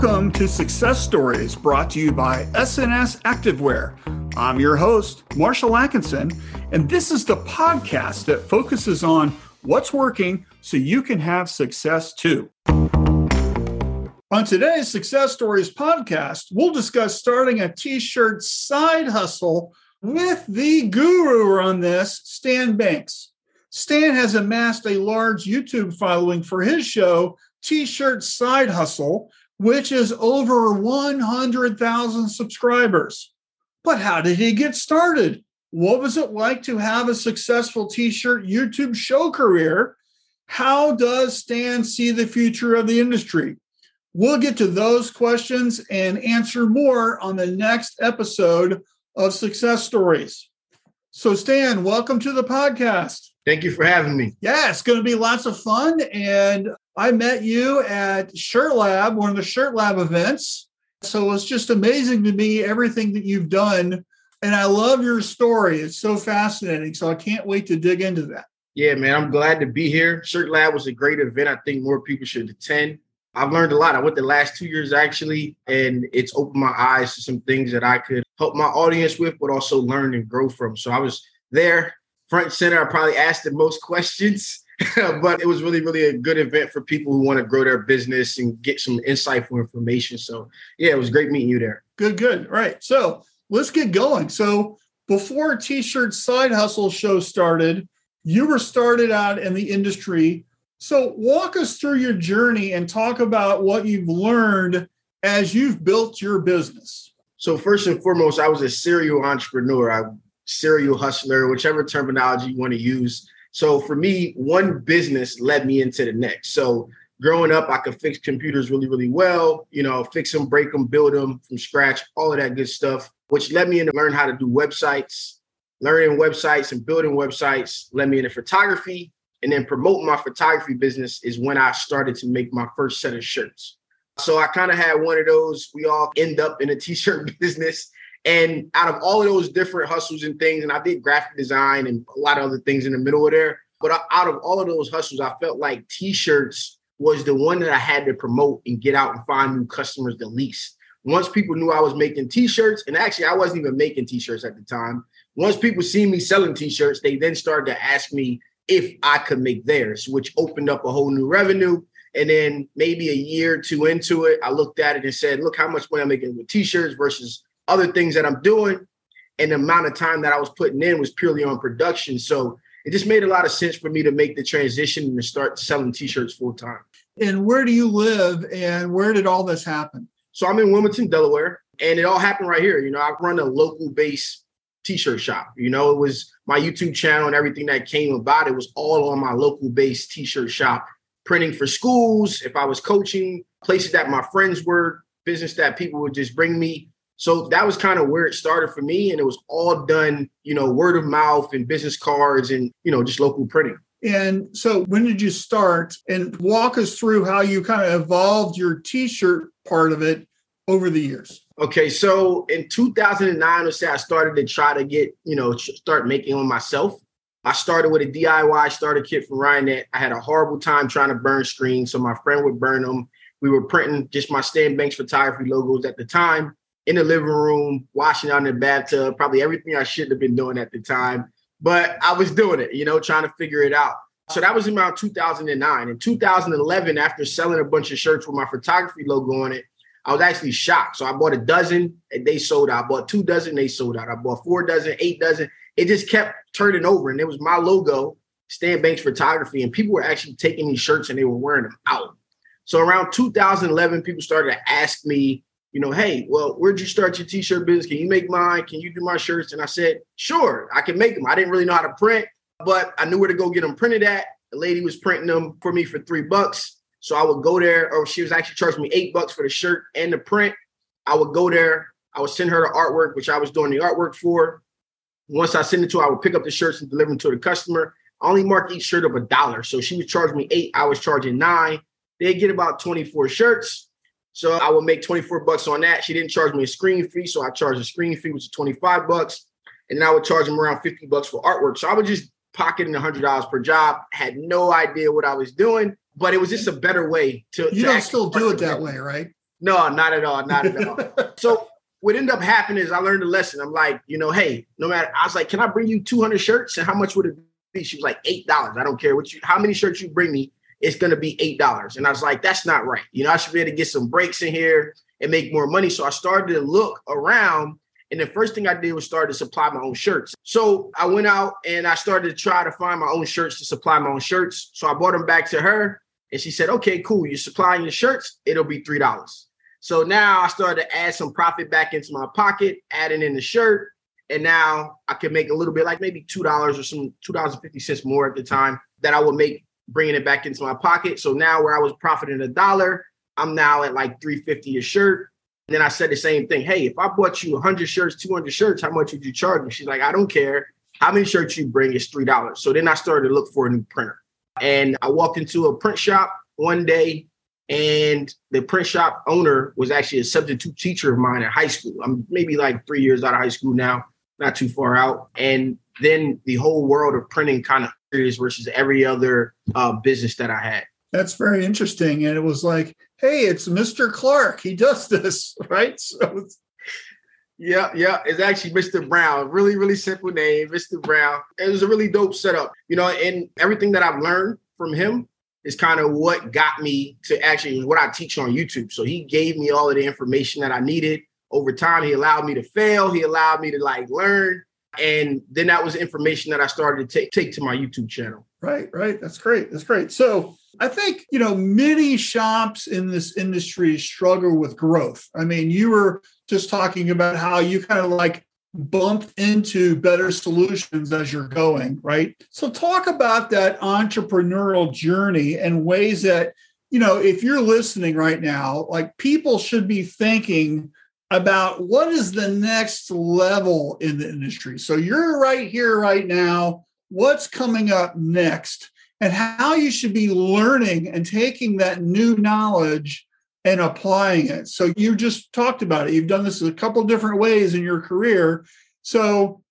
Welcome to Success Stories brought to you by SNS Activewear. I'm your host, Marshall Atkinson, and this is the podcast that focuses on what's working so you can have success too. On today's Success Stories podcast, we'll discuss starting a t shirt side hustle with the guru on this, Stan Banks. Stan has amassed a large YouTube following for his show, T shirt side hustle, which is over 100,000 subscribers. But how did he get started? What was it like to have a successful t shirt YouTube show career? How does Stan see the future of the industry? We'll get to those questions and answer more on the next episode of Success Stories. So, Stan, welcome to the podcast. Thank you for having me. Yeah, it's going to be lots of fun. And I met you at Shirt Lab, one of the Shirt Lab events. So it's just amazing to me everything that you've done. And I love your story. It's so fascinating. So I can't wait to dig into that. Yeah, man, I'm glad to be here. Shirt Lab was a great event. I think more people should attend. I've learned a lot. I went the last two years actually, and it's opened my eyes to some things that I could help my audience with, but also learn and grow from. So I was there, front center. I probably asked the most questions but it was really, really a good event for people who want to grow their business and get some insightful information. So, yeah, it was great meeting you there. Good, good. All right. So, let's get going. So, before T shirt side hustle show started, you were started out in the industry. So, walk us through your journey and talk about what you've learned as you've built your business. So, first and foremost, I was a serial entrepreneur, I serial hustler, whichever terminology you want to use. So for me, one business led me into the next. So growing up, I could fix computers really, really well, you know, fix them, break them, build them from scratch, all of that good stuff, which led me into learn how to do websites. Learning websites and building websites led me into photography. And then promoting my photography business is when I started to make my first set of shirts. So I kind of had one of those. We all end up in a t-shirt business and out of all of those different hustles and things, and I did graphic design and a lot of other things in the middle of there. But out of all of those hustles, I felt like t-shirts was the one that I had to promote and get out and find new customers the least. Once people knew I was making t-shirts, and actually I wasn't even making t-shirts at the time. Once people see me selling t-shirts, they then started to ask me if I could make theirs, which opened up a whole new revenue. And then maybe a year or two into it, I looked at it and said, look how much money I'm making with t-shirts versus other things that I'm doing. And the amount of time that I was putting in was purely on production. So it just made a lot of sense for me to make the transition and to start selling t-shirts full time. And where do you live and where did all this happen? So I'm in Wilmington, Delaware, and it all happened right here. You know, I run a local base t-shirt shop. You know, it was my YouTube channel and everything that came about it was all on my local base t-shirt shop, printing for schools, if I was coaching, places that my friends were, business that people would just bring me so that was kind of where it started for me. And it was all done, you know, word of mouth and business cards and, you know, just local printing. And so when did you start and walk us through how you kind of evolved your t-shirt part of it over the years? Okay, so in 2009, let's say I started to try to get, you know, start making them myself. I started with a DIY starter kit from Ryonet. I had a horrible time trying to burn screens, so my friend would burn them. We were printing just my Stan Banks photography logos at the time in the living room, washing out in the bathtub, probably everything I shouldn't have been doing at the time. But I was doing it, you know, trying to figure it out. So that was around 2009. In 2011, after selling a bunch of shirts with my photography logo on it, I was actually shocked. So I bought a dozen and they sold out. I bought two dozen, they sold out. I bought four dozen, eight dozen. It just kept turning over. And it was my logo, Stan Banks Photography. And people were actually taking these shirts and they were wearing them out. So around 2011, people started to ask me, you know, hey, well, where'd you start your t-shirt business? Can you make mine? Can you do my shirts? And I said, sure, I can make them. I didn't really know how to print, but I knew where to go get them printed at. The lady was printing them for me for three bucks. So I would go there, or she was actually charging me eight bucks for the shirt and the print. I would go there. I would send her the artwork, which I was doing the artwork for. Once I send it to her, I would pick up the shirts and deliver them to the customer. I only mark each shirt of a dollar. So she was charging me eight. I was charging nine. They'd get about 24 shirts. So I would make 24 bucks on that. She didn't charge me a screen fee, so I charged a screen fee, which is 25 bucks. And then I would charge them around 50 bucks for artwork. So I was just pocketing $100 per job, had no idea what I was doing, but it was just a better way to. You to don't still do it that way, right? No, not at all. Not at all. so what ended up happening is I learned a lesson. I'm like, you know, hey, no matter, I was like, can I bring you 200 shirts? And how much would it be? She was like, $8. I don't care what you, how many shirts you bring me, it's going to be $8. And I was like, that's not right. You know, I should be able to get some breaks in here and make more money. So I started to look around. And the first thing I did was start to supply my own shirts. So I went out and I started to try to find my own shirts to supply my own shirts. So I brought them back to her and she said, okay, cool. You're supplying your shirts. It'll be $3. So now I started to add some profit back into my pocket, adding in the shirt. And now I can make a little bit, like maybe $2 or some $2.50 more at the time that I would make bringing it back into my pocket. So now where I was profiting a dollar, I'm now at like 350 a shirt. And then I said the same thing. Hey, if I bought you 100 shirts, 200 shirts, how much would you charge me? She's like, I don't care. How many shirts you bring is $3. So then I started to look for a new printer. And I walked into a print shop one day and the print shop owner was actually a substitute teacher of mine at high school. I'm maybe like three years out of high school now, not too far out. And then the whole world of printing kind of is versus every other uh, business that I had. That's very interesting. And it was like, hey, it's Mr. Clark. He does this, right? So yeah, yeah, it's actually Mr. Brown. Really, really simple name, Mr. Brown. It was a really dope setup, you know, and everything that I've learned from him is kind of what got me to actually what I teach on YouTube. So he gave me all of the information that I needed. Over time, he allowed me to fail. He allowed me to like learn. And then that was information that I started to take, take to my YouTube channel. Right, right. That's great. That's great. So I think, you know, many shops in this industry struggle with growth. I mean, you were just talking about how you kind of like bumped into better solutions as you're going, right? So talk about that entrepreneurial journey and ways that, you know, if you're listening right now, like people should be thinking about what is the next level in the industry. So you're right here right now, what's coming up next and how you should be learning and taking that new knowledge and applying it. So you just talked about it. You've done this a couple different ways in your career. So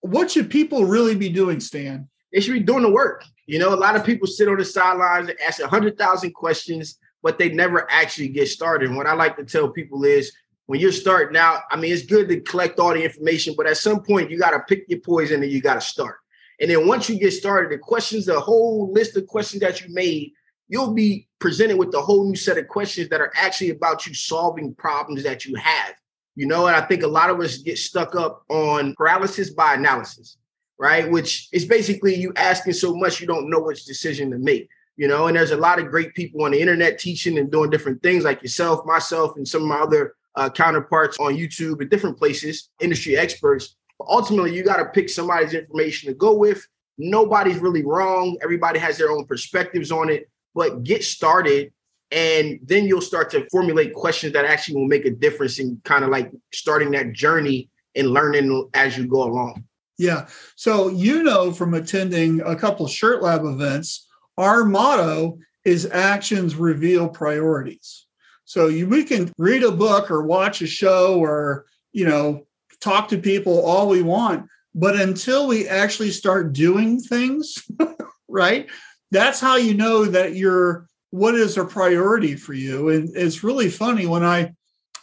what should people really be doing, Stan? They should be doing the work. You know, a lot of people sit on the sidelines and ask 100,000 questions, but they never actually get started. And what I like to tell people is when you're starting out, I mean, it's good to collect all the information, but at some point you got to pick your poison and you got to start. And then once you get started, the questions, the whole list of questions that you made you'll be presented with a whole new set of questions that are actually about you solving problems that you have. You know, and I think a lot of us get stuck up on paralysis by analysis, right? Which is basically you asking so much you don't know which decision to make. You know, and there's a lot of great people on the internet teaching and doing different things like yourself, myself, and some of my other uh, counterparts on YouTube and different places, industry experts. But ultimately, you got to pick somebody's information to go with. Nobody's really wrong. Everybody has their own perspectives on it but get started and then you'll start to formulate questions that actually will make a difference in kind of like starting that journey and learning as you go along. Yeah. So, you know, from attending a couple of Shirt Lab events, our motto is actions reveal priorities. So, you, we can read a book or watch a show or, you know, talk to people all we want. But until we actually start doing things, right? that's how you know that you're what is a priority for you and it's really funny when i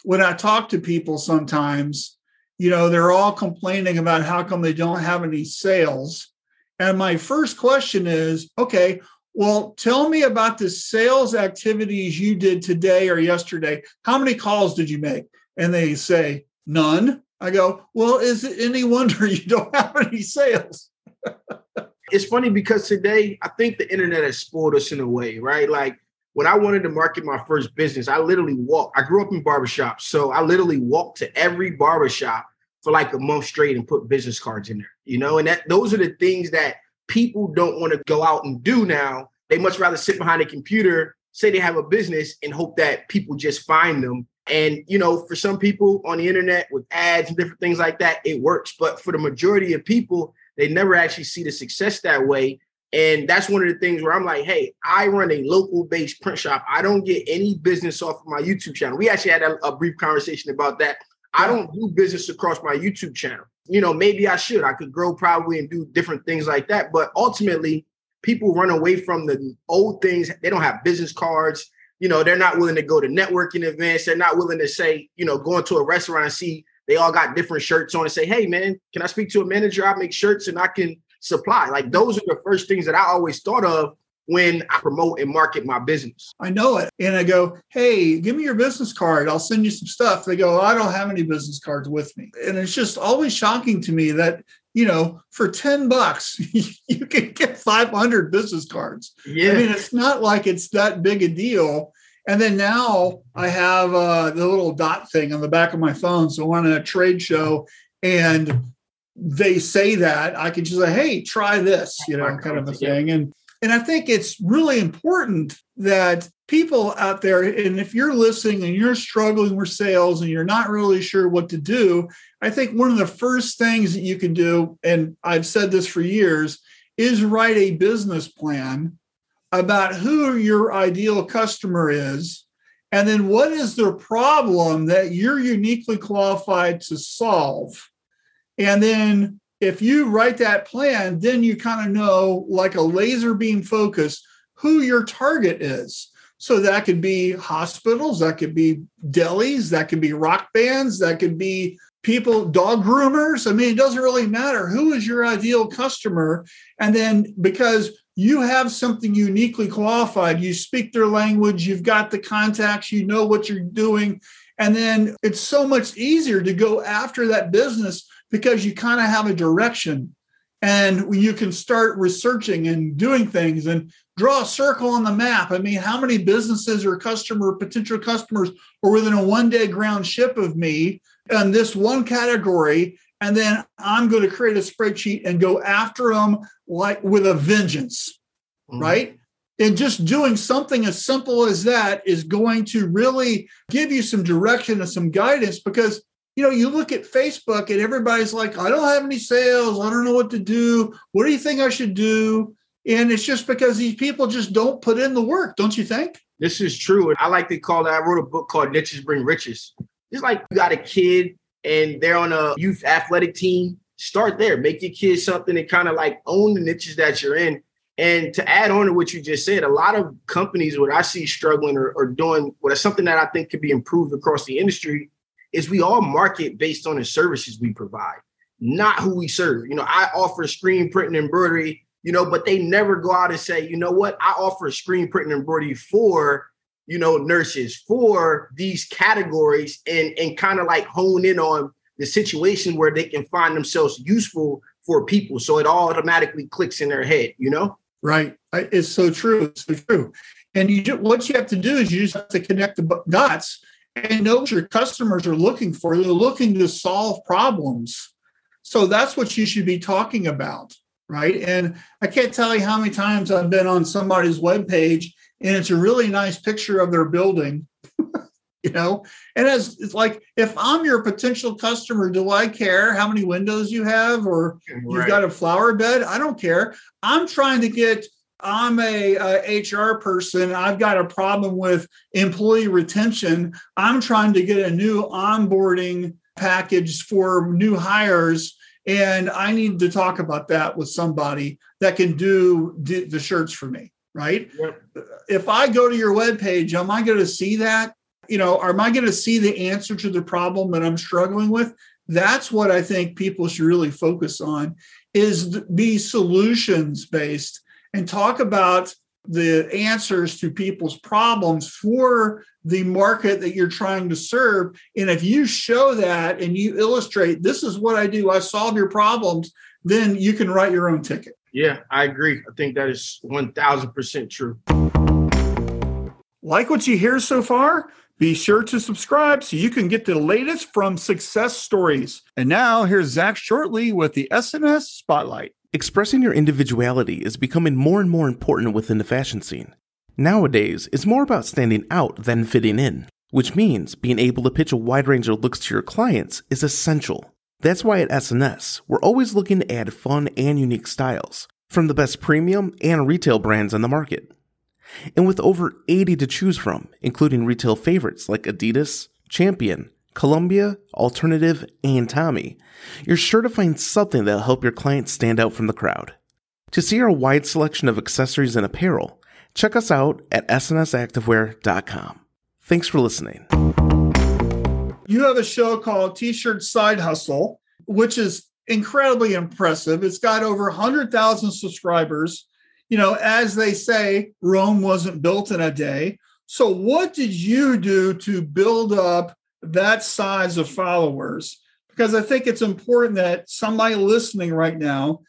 when i talk to people sometimes you know they're all complaining about how come they don't have any sales and my first question is okay well tell me about the sales activities you did today or yesterday how many calls did you make and they say none i go well is it any wonder you don't have any sales it's funny because today I think the internet has spoiled us in a way, right? Like when I wanted to market my first business, I literally walked. I grew up in barbershops, so I literally walked to every barbershop for like a month straight and put business cards in there. You know, and that those are the things that people don't want to go out and do now. They much rather sit behind a computer, say they have a business, and hope that people just find them. And you know, for some people on the internet with ads and different things like that, it works. But for the majority of people, they never actually see the success that way. And that's one of the things where I'm like, hey, I run a local based print shop. I don't get any business off of my YouTube channel. We actually had a, a brief conversation about that. I don't do business across my YouTube channel. You know, maybe I should. I could grow probably and do different things like that. But ultimately, people run away from the old things. They don't have business cards. you know, they're not willing to go to networking events. They're not willing to say, you know, going to a restaurant and see they all got different shirts on and say, hey, man, can I speak to a manager? I make shirts and I can supply. Like those are the first things that I always thought of when I promote and market my business. I know it. And I go, hey, give me your business card. I'll send you some stuff. They go, I don't have any business cards with me. And it's just always shocking to me that, you know, for 10 bucks, you can get 500 business cards. Yeah. I mean, it's not like it's that big a deal. And then now I have uh, the little dot thing on the back of my phone. So I'm on a trade show and they say that, I can just say, hey, try this, you know, kind of a thing. And and I think it's really important that people out there, and if you're listening and you're struggling with sales and you're not really sure what to do, I think one of the first things that you can do, and I've said this for years, is write a business plan about who your ideal customer is. And then what is the problem that you're uniquely qualified to solve? And then if you write that plan, then you kind of know, like a laser beam focus, who your target is. So that could be hospitals, that could be delis, that could be rock bands, that could be people, dog groomers. I mean, it doesn't really matter. Who is your ideal customer? And then because you have something uniquely qualified, you speak their language, you've got the contacts, you know what you're doing. And then it's so much easier to go after that business because you kind of have a direction and you can start researching and doing things and draw a circle on the map. I mean, how many businesses or customer potential customers are within a one day ground ship of me in this one category? And then I'm going to create a spreadsheet and go after them like with a vengeance, mm-hmm. right? And just doing something as simple as that is going to really give you some direction and some guidance because you know, you look at Facebook and everybody's like, I don't have any sales. I don't know what to do. What do you think I should do? And it's just because these people just don't put in the work, don't you think? This is true. I like to call that. I wrote a book called Niches Bring Riches. It's like you got a kid and they're on a youth athletic team. Start there. Make your kids something and kind of like own the niches that you're in. And to add on to what you just said, a lot of companies, what I see struggling or, or doing, what is something that I think could be improved across the industry is we all market based on the services we provide, not who we serve. You know, I offer screen printing embroidery, you know, but they never go out and say, you know what, I offer screen printing embroidery for, you know, nurses, for these categories and and kind of like hone in on the situation where they can find themselves useful for people. So it automatically clicks in their head, you know? Right. It's so true. It's so true. And you what you have to do is you just have to connect the dots and know what your customers are looking for. They're looking to solve problems. So that's what you should be talking about, right? And I can't tell you how many times I've been on somebody's web page and it's a really nice picture of their building. you know, and as it's like if I'm your potential customer, do I care how many windows you have or right. you've got a flower bed? I don't care. I'm trying to get I'm a, a, HR person. I've got a problem with employee retention. I'm trying to get a new onboarding package for new hires. And I need to talk about that with somebody that can do the shirts for me, right? Yep. If I go to your webpage, am I going to see that? You know, am I going to see the answer to the problem that I'm struggling with? That's what I think people should really focus on is be solutions based and talk about the answers to people's problems for the market that you're trying to serve. And if you show that and you illustrate, this is what I do, I solve your problems, then you can write your own ticket. Yeah, I agree. I think that is 1000% true. Like what you hear so far? Be sure to subscribe so you can get the latest from success stories. And now here's Zach Shortley with the SNS Spotlight. Expressing your individuality is becoming more and more important within the fashion scene. Nowadays, it's more about standing out than fitting in, which means being able to pitch a wide range of looks to your clients is essential. That's why at SNS, we're always looking to add fun and unique styles from the best premium and retail brands on the market. And with over 80 to choose from, including retail favorites like Adidas, Champion, Columbia, Alternative, and Tommy, you're sure to find something that'll help your clients stand out from the crowd. To see our wide selection of accessories and apparel, Check us out at snsactivewear.com. Thanks for listening. You have a show called T shirt Side Hustle, which is incredibly impressive. It's got over 100,000 subscribers. You know, as they say, Rome wasn't built in a day. So, what did you do to build up that size of followers? Because I think it's important that somebody listening right now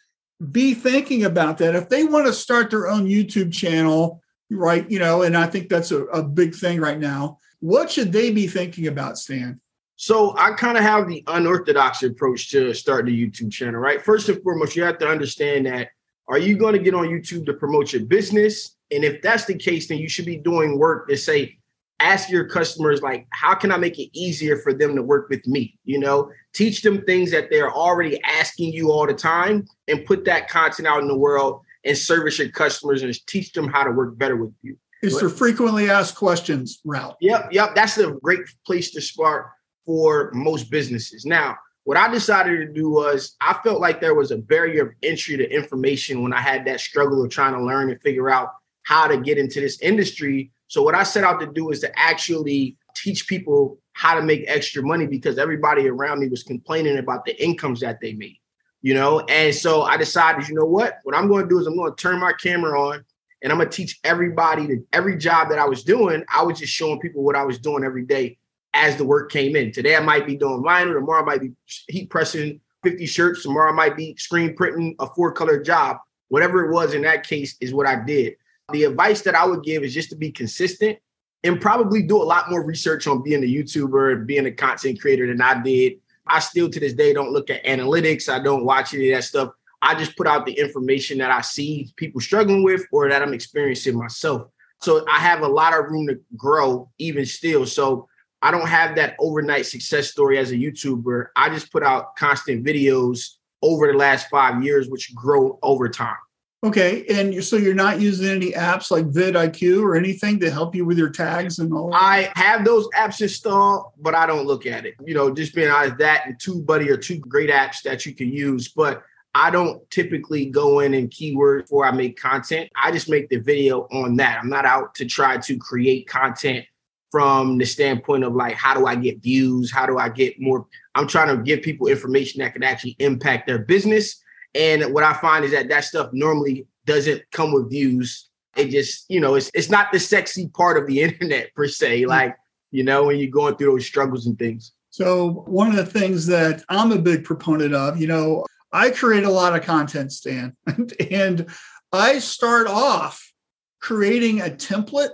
be thinking about that. If they want to start their own YouTube channel, right, you know, and I think that's a, a big thing right now, what should they be thinking about, Stan? So I kind of have the unorthodox approach to starting a YouTube channel, right? First and foremost, you have to understand that are you going to get on YouTube to promote your business? And if that's the case, then you should be doing work to say, ask your customers, like, how can I make it easier for them to work with me? You know, teach them things that they're already asking you all the time and put that content out in the world and service your customers and teach them how to work better with you. It's the frequently asked questions route. Yep, yep. That's a great place to start for most businesses. Now, what I decided to do was I felt like there was a barrier of entry to information when I had that struggle of trying to learn and figure out how to get into this industry. So what I set out to do is to actually teach people how to make extra money because everybody around me was complaining about the incomes that they made, you know? And so I decided, you know what? What I'm going to do is I'm going to turn my camera on and I'm going to teach everybody that every job that I was doing, I was just showing people what I was doing every day as the work came in. Today I might be doing vinyl, tomorrow I might be heat pressing 50 shirts, tomorrow I might be screen printing a four color job. Whatever it was in that case is what I did. The advice that I would give is just to be consistent and probably do a lot more research on being a YouTuber and being a content creator than I did. I still to this day don't look at analytics. I don't watch any of that stuff. I just put out the information that I see people struggling with or that I'm experiencing myself. So I have a lot of room to grow even still. So I don't have that overnight success story as a YouTuber. I just put out constant videos over the last five years, which grow over time. Okay, and so you're not using any apps like vidIQ or anything to help you with your tags and all. I have those apps installed, but I don't look at it. You know, just being honest, that and TubeBuddy are two great apps that you can use, but I don't typically go in and keyword before I make content. I just make the video on that. I'm not out to try to create content from the standpoint of like how do I get views? How do I get more? I'm trying to give people information that can actually impact their business. And what I find is that that stuff normally doesn't come with views. It just, you know, it's it's not the sexy part of the internet per se. Mm. Like, you know, when you're going through those struggles and things. So one of the things that I'm a big proponent of, you know, I create a lot of content, Stan, and I start off creating a template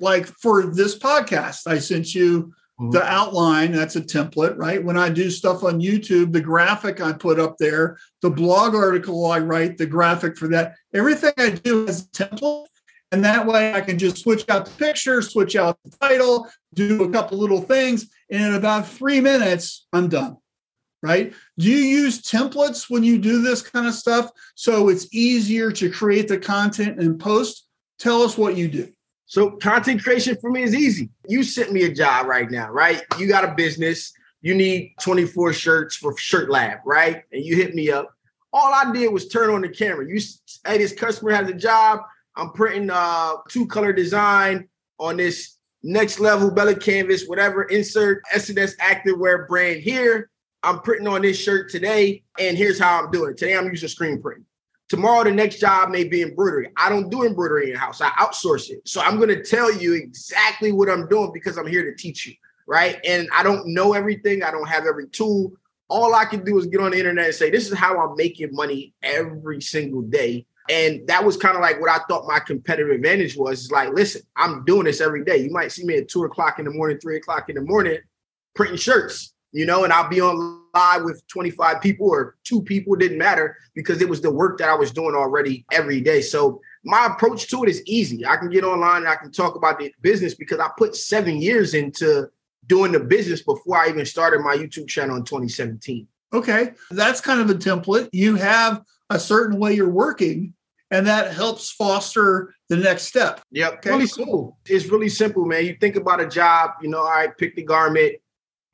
like for this podcast, I sent you mm-hmm. the outline. That's a template, right? When I do stuff on YouTube, the graphic I put up there, the blog article I write, the graphic for that, everything I do is a template. And that way I can just switch out the picture, switch out the title, do a couple little things. And in about three minutes, I'm done. Right? Do you use templates when you do this kind of stuff? So it's easier to create the content and post? Tell us what you do. So content creation for me is easy. You sent me a job right now, right? You got a business. You need 24 shirts for Shirt Lab, right? And you hit me up. All I did was turn on the camera. You, hey, this customer has a job. I'm printing uh two color design on this next level Bella canvas, whatever. Insert SNS Activewear brand here. I'm printing on this shirt today, and here's how I'm doing. Today I'm using screen print. Tomorrow, the next job may be embroidery. I don't do embroidery in house. I outsource it. So I'm going to tell you exactly what I'm doing because I'm here to teach you, right? And I don't know everything. I don't have every tool. All I can do is get on the internet and say, this is how I'm making money every single day. And that was kind of like what I thought my competitive advantage was. Is like, listen, I'm doing this every day. You might see me at two o'clock in the morning, three o'clock in the morning, printing shirts you know, and I'll be on with 25 people or two people, didn't matter because it was the work that I was doing already every day. So my approach to it is easy. I can get online and I can talk about the business because I put seven years into doing the business before I even started my YouTube channel in 2017. Okay. That's kind of a template. You have a certain way you're working, and that helps foster the next step. Yep. Okay. Really cool. It's really simple, man. You think about a job, you know, all right, pick the garment,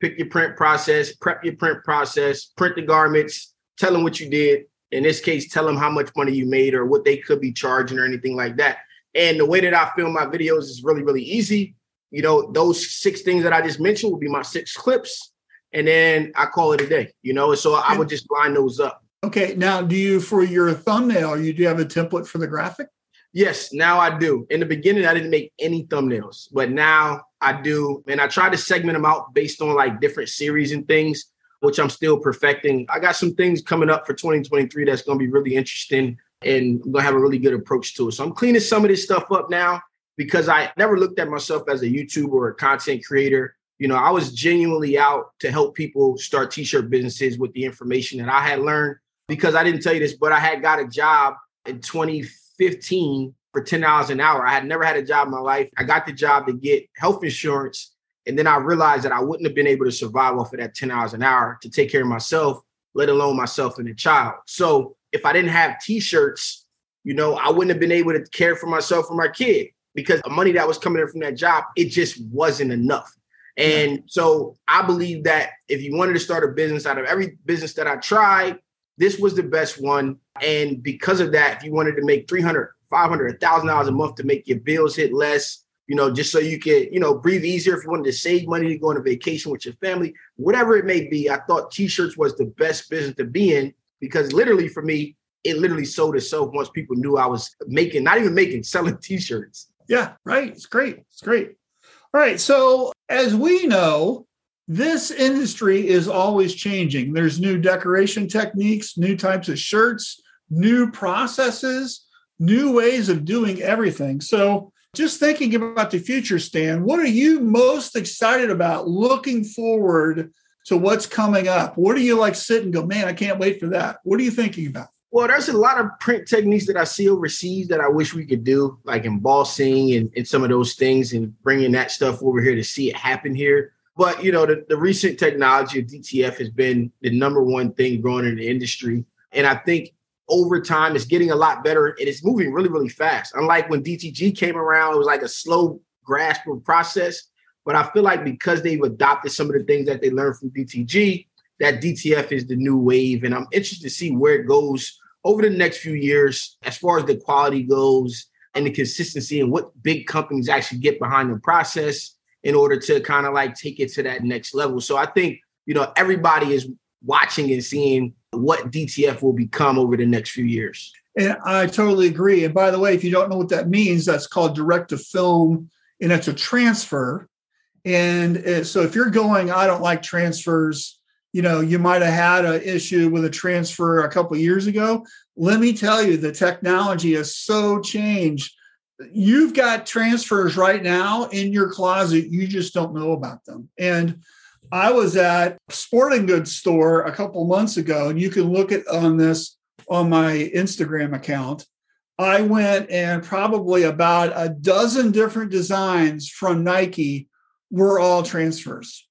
pick your print process, prep your print process, print the garments, tell them what you did. In this case, tell them how much money you made or what they could be charging or anything like that. And the way that I film my videos is really, really easy. You know, those six things that I just mentioned will be my six clips. And then I call it a day, you know, so I would just line those up. Okay. Now, do you, for your thumbnail, you do have a template for the graphic? Yes, now I do. In the beginning, I didn't make any thumbnails, but now I do. And I try to segment them out based on like different series and things, which I'm still perfecting. I got some things coming up for 2023 that's going to be really interesting and I'm going to have a really good approach to it. So I'm cleaning some of this stuff up now because I never looked at myself as a YouTuber or a content creator. You know, I was genuinely out to help people start t shirt businesses with the information that I had learned because I didn't tell you this, but I had got a job in 2015 for $10 an hour. I had never had a job in my life. I got the job to get health insurance. And then I realized that I wouldn't have been able to survive off of that 10 hours an hour to take care of myself, let alone myself and the child. So if I didn't have t-shirts, you know, I wouldn't have been able to care for myself or my kid because the money that was coming in from that job, it just wasn't enough. And so I believe that if you wanted to start a business out of every business that I tried, this was the best one. And because of that, if you wanted to make 300, 500, $1,000 a month to make your bills hit less, you know, just so you could, you know, breathe easier if you wanted to save money to go on a vacation with your family, whatever it may be, I thought t-shirts was the best business to be in because literally for me, it literally sold itself once people knew I was making, not even making, selling t-shirts. Yeah, right. It's great. It's great. All right. So as we know, this industry is always changing. There's new decoration techniques, new types of shirts, new processes, new ways of doing everything. So just thinking about the future, Stan, what are you most excited about looking forward to what's coming up? What do you like sit and go, man, I can't wait for that? What are you thinking about? Well, there's a lot of print techniques that I see overseas that I wish we could do, like embossing and, and some of those things, and bringing that stuff over here to see it happen here. But you know, the, the recent technology of DTF has been the number one thing growing in the industry, and I think over time it's getting a lot better and it's moving really, really fast. Unlike when DTG came around, it was like a slow grasp of process. But I feel like because they've adopted some of the things that they learned from DTG, that DTF is the new wave. And I'm interested to see where it goes over the next few years as far as the quality goes and the consistency and what big companies actually get behind the process in order to kind of like take it to that next level. So I think, you know, everybody is watching and seeing what DTF will become over the next few years. And I totally agree. And by the way, if you don't know what that means, that's called direct to film and it's a transfer. And so if you're going, I don't like transfers, you know, you might have had an issue with a transfer a couple years ago. Let me tell you, the technology has so changed. You've got transfers right now in your closet, you just don't know about them. And I was at a sporting goods store a couple months ago, and you can look at on this on my Instagram account. I went and probably about a dozen different designs from Nike were all transfers.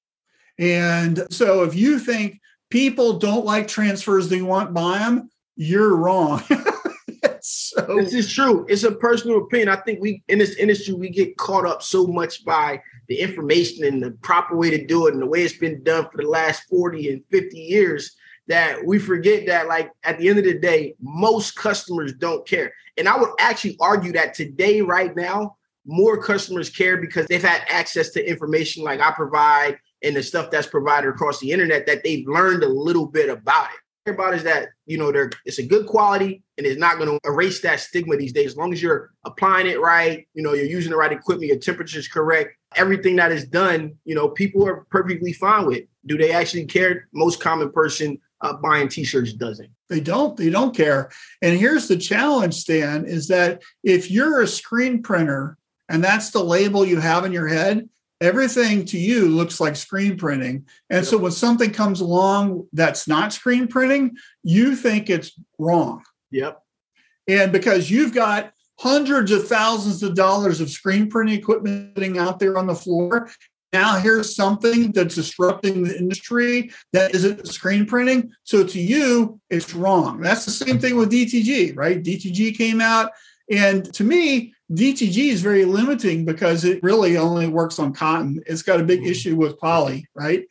And so if you think people don't like transfers, they want buy them, you're wrong. so this is true. It's a personal opinion. I think we in this industry we get caught up so much by the information and the proper way to do it and the way it's been done for the last 40 and 50 years that we forget that like at the end of the day most customers don't care. And i would actually argue that today right now more customers care because they've had access to information like i provide and the stuff that's provided across the internet that they've learned a little bit about it. About is that you know they're it's a good quality and it's not going to erase that stigma these days. As long as you're applying it right you know you're using the right equipment your temperature is correct everything that is done you know people are perfectly fine with do they actually care most common person uh, buying t-shirts doesn't they don't they don't care and here's the challenge stan is that if you're a screen printer and that's the label you have in your head everything to you looks like screen printing. And yep. so when something comes along that's not screen printing, you think it's wrong. Yep. And because you've got hundreds of thousands of dollars of screen printing equipment out there on the floor. Now here's something that's disrupting the industry that isn't screen printing. So to you, it's wrong. That's the same thing with DTG, right? DTG came out. And to me, DTG is very limiting because it really only works on cotton. It's got a big mm-hmm. issue with poly, right?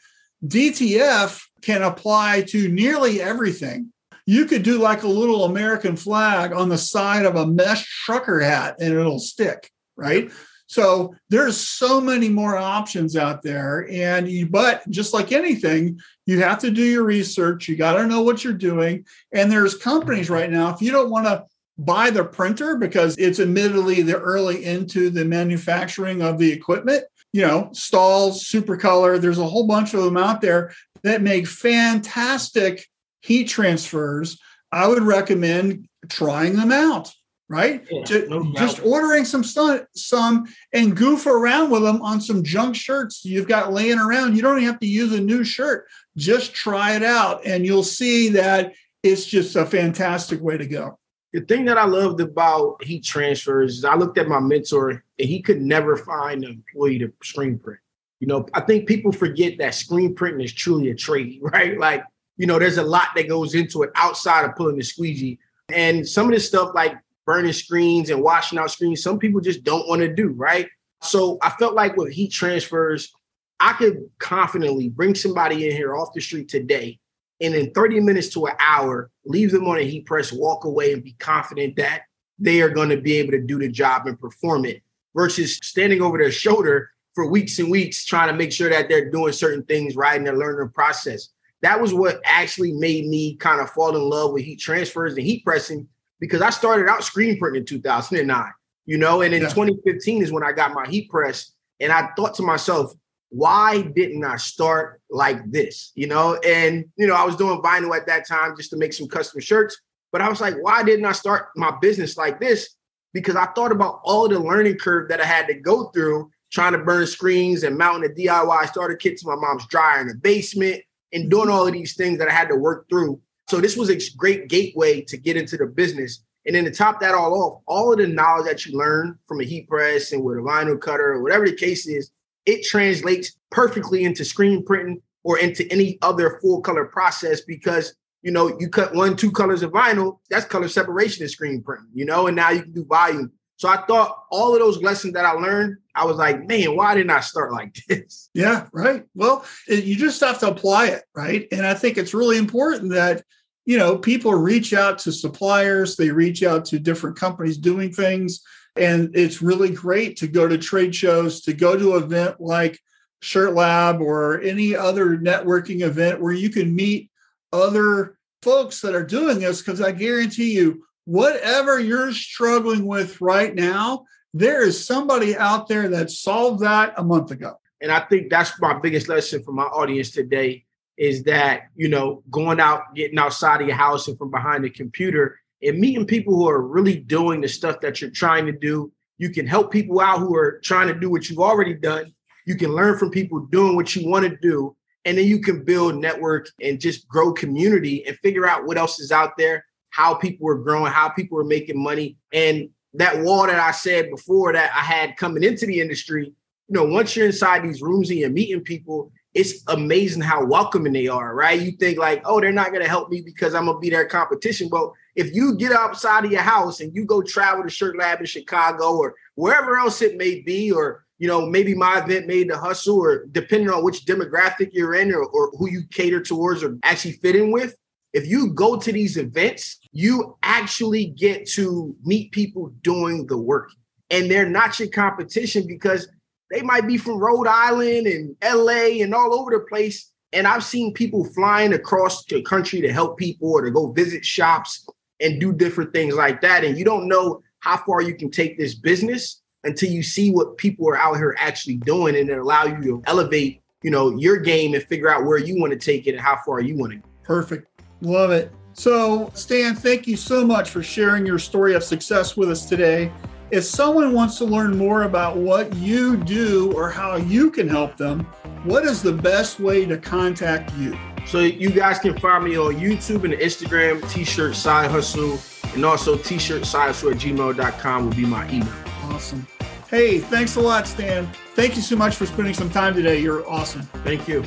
DTF can apply to nearly everything. You could do like a little American flag on the side of a mesh trucker hat and it'll stick, right? So there's so many more options out there. And you, but just like anything, you have to do your research. You got to know what you're doing. And there's companies right now, if you don't want to buy the printer because it's admittedly the early into the manufacturing of the equipment, you know, Stahls, Supacolor, there's a whole bunch of them out there that make fantastic heat transfers. I would recommend trying them out right? Yeah, just, no just ordering some some and goof around with them on some junk shirts you've got laying around. You don't even have to use a new shirt. Just try it out, and you'll see that it's just a fantastic way to go. The thing that I loved about heat transfers is I looked at my mentor and he could never find an employee to screen print. You know, I think people forget that screen printing is truly a trade, right? Like, you know, there's a lot that goes into it outside of pulling the squeegee. And some of this stuff, like burning screens and washing out screens, some people just don't want to do, right? So I felt like with heat transfers, I could confidently bring somebody in here off the street today and in 30 minutes to an hour, leave them on a heat press, walk away and be confident that they are going to be able to do the job and perform it versus standing over their shoulder for weeks and weeks trying to make sure that they're doing certain things right in their learning process. That was what actually made me kind of fall in love with heat transfers and heat pressing because I started out screen printing in 2009, you know, and in yeah. 2015 is when I got my heat press. And I thought to myself, why didn't I start like this? You know, and you know, I was doing vinyl at that time just to make some custom shirts. But I was like, why didn't I start my business like this? Because I thought about all the learning curve that I had to go through trying to burn screens and mounting a DIY starter kit to my mom's dryer in the basement and doing all of these things that I had to work through so this was a great gateway to get into the business. And then to top that all off, all of the knowledge that you learn from a heat press and with a vinyl cutter or whatever the case is, it translates perfectly into screen printing or into any other full color process because you know you cut one two colors of vinyl that's color separation in screen printing you know and now you can do volume so i thought all of those lessons that i learned i was like man why didn't i start like this yeah right well you just have to apply it right and i think it's really important that you know, people reach out to suppliers, they reach out to different companies doing things. And it's really great to go to trade shows, to go to an event like Shirt Lab or any other networking event where you can meet other folks that are doing this. Because I guarantee you, whatever you're struggling with right now, there is somebody out there that solved that a month ago. And I think that's my biggest lesson for my audience today is that you know going out getting outside of your house and from behind the computer and meeting people who are really doing the stuff that you're trying to do. You can help people out who are trying to do what you've already done. You can learn from people doing what you want to do. And then you can build network and just grow community and figure out what else is out there how people were growing how people were making money and that wall that i said before that i had coming into the industry you know once you're inside these rooms and you're meeting people it's amazing how welcoming they are, right? You think like, oh, they're not gonna help me because I'm gonna be their competition. But if you get outside of your house and you go travel to Shirt Lab in Chicago or wherever else it may be, or you know, maybe my event made the hustle, or depending on which demographic you're in or, or who you cater towards or actually fit in with, if you go to these events, you actually get to meet people doing the work. And they're not your competition because they might be from Rhode Island and LA and all over the place. And I've seen people flying across the country to help people or to go visit shops and do different things like that. And you don't know how far you can take this business until you see what people are out here actually doing and it allow you to elevate, you know, your game and figure out where you want to take it and how far you want to go. Perfect. Love it. So, Stan, thank you so much for sharing your story of success with us today. If someone wants to learn more about what you do or how you can help them, what is the best way to contact you? So you guys can find me on YouTube and Instagram, T-shirt side hustle, and also t-shirt side hustle at gmail.com will be my email. Awesome. Hey, thanks a lot, Stan. Thank you so much for spending some time today. You're awesome. Thank you.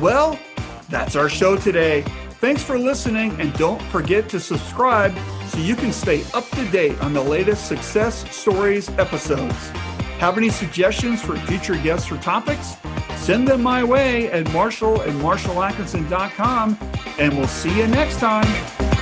Well, that's our show today. Thanks for listening, and don't forget to subscribe so you can stay up to date on the latest success stories episodes. Have any suggestions for future guests or topics? Send them my way at marshall and marshallatkinson.com, and we'll see you next time.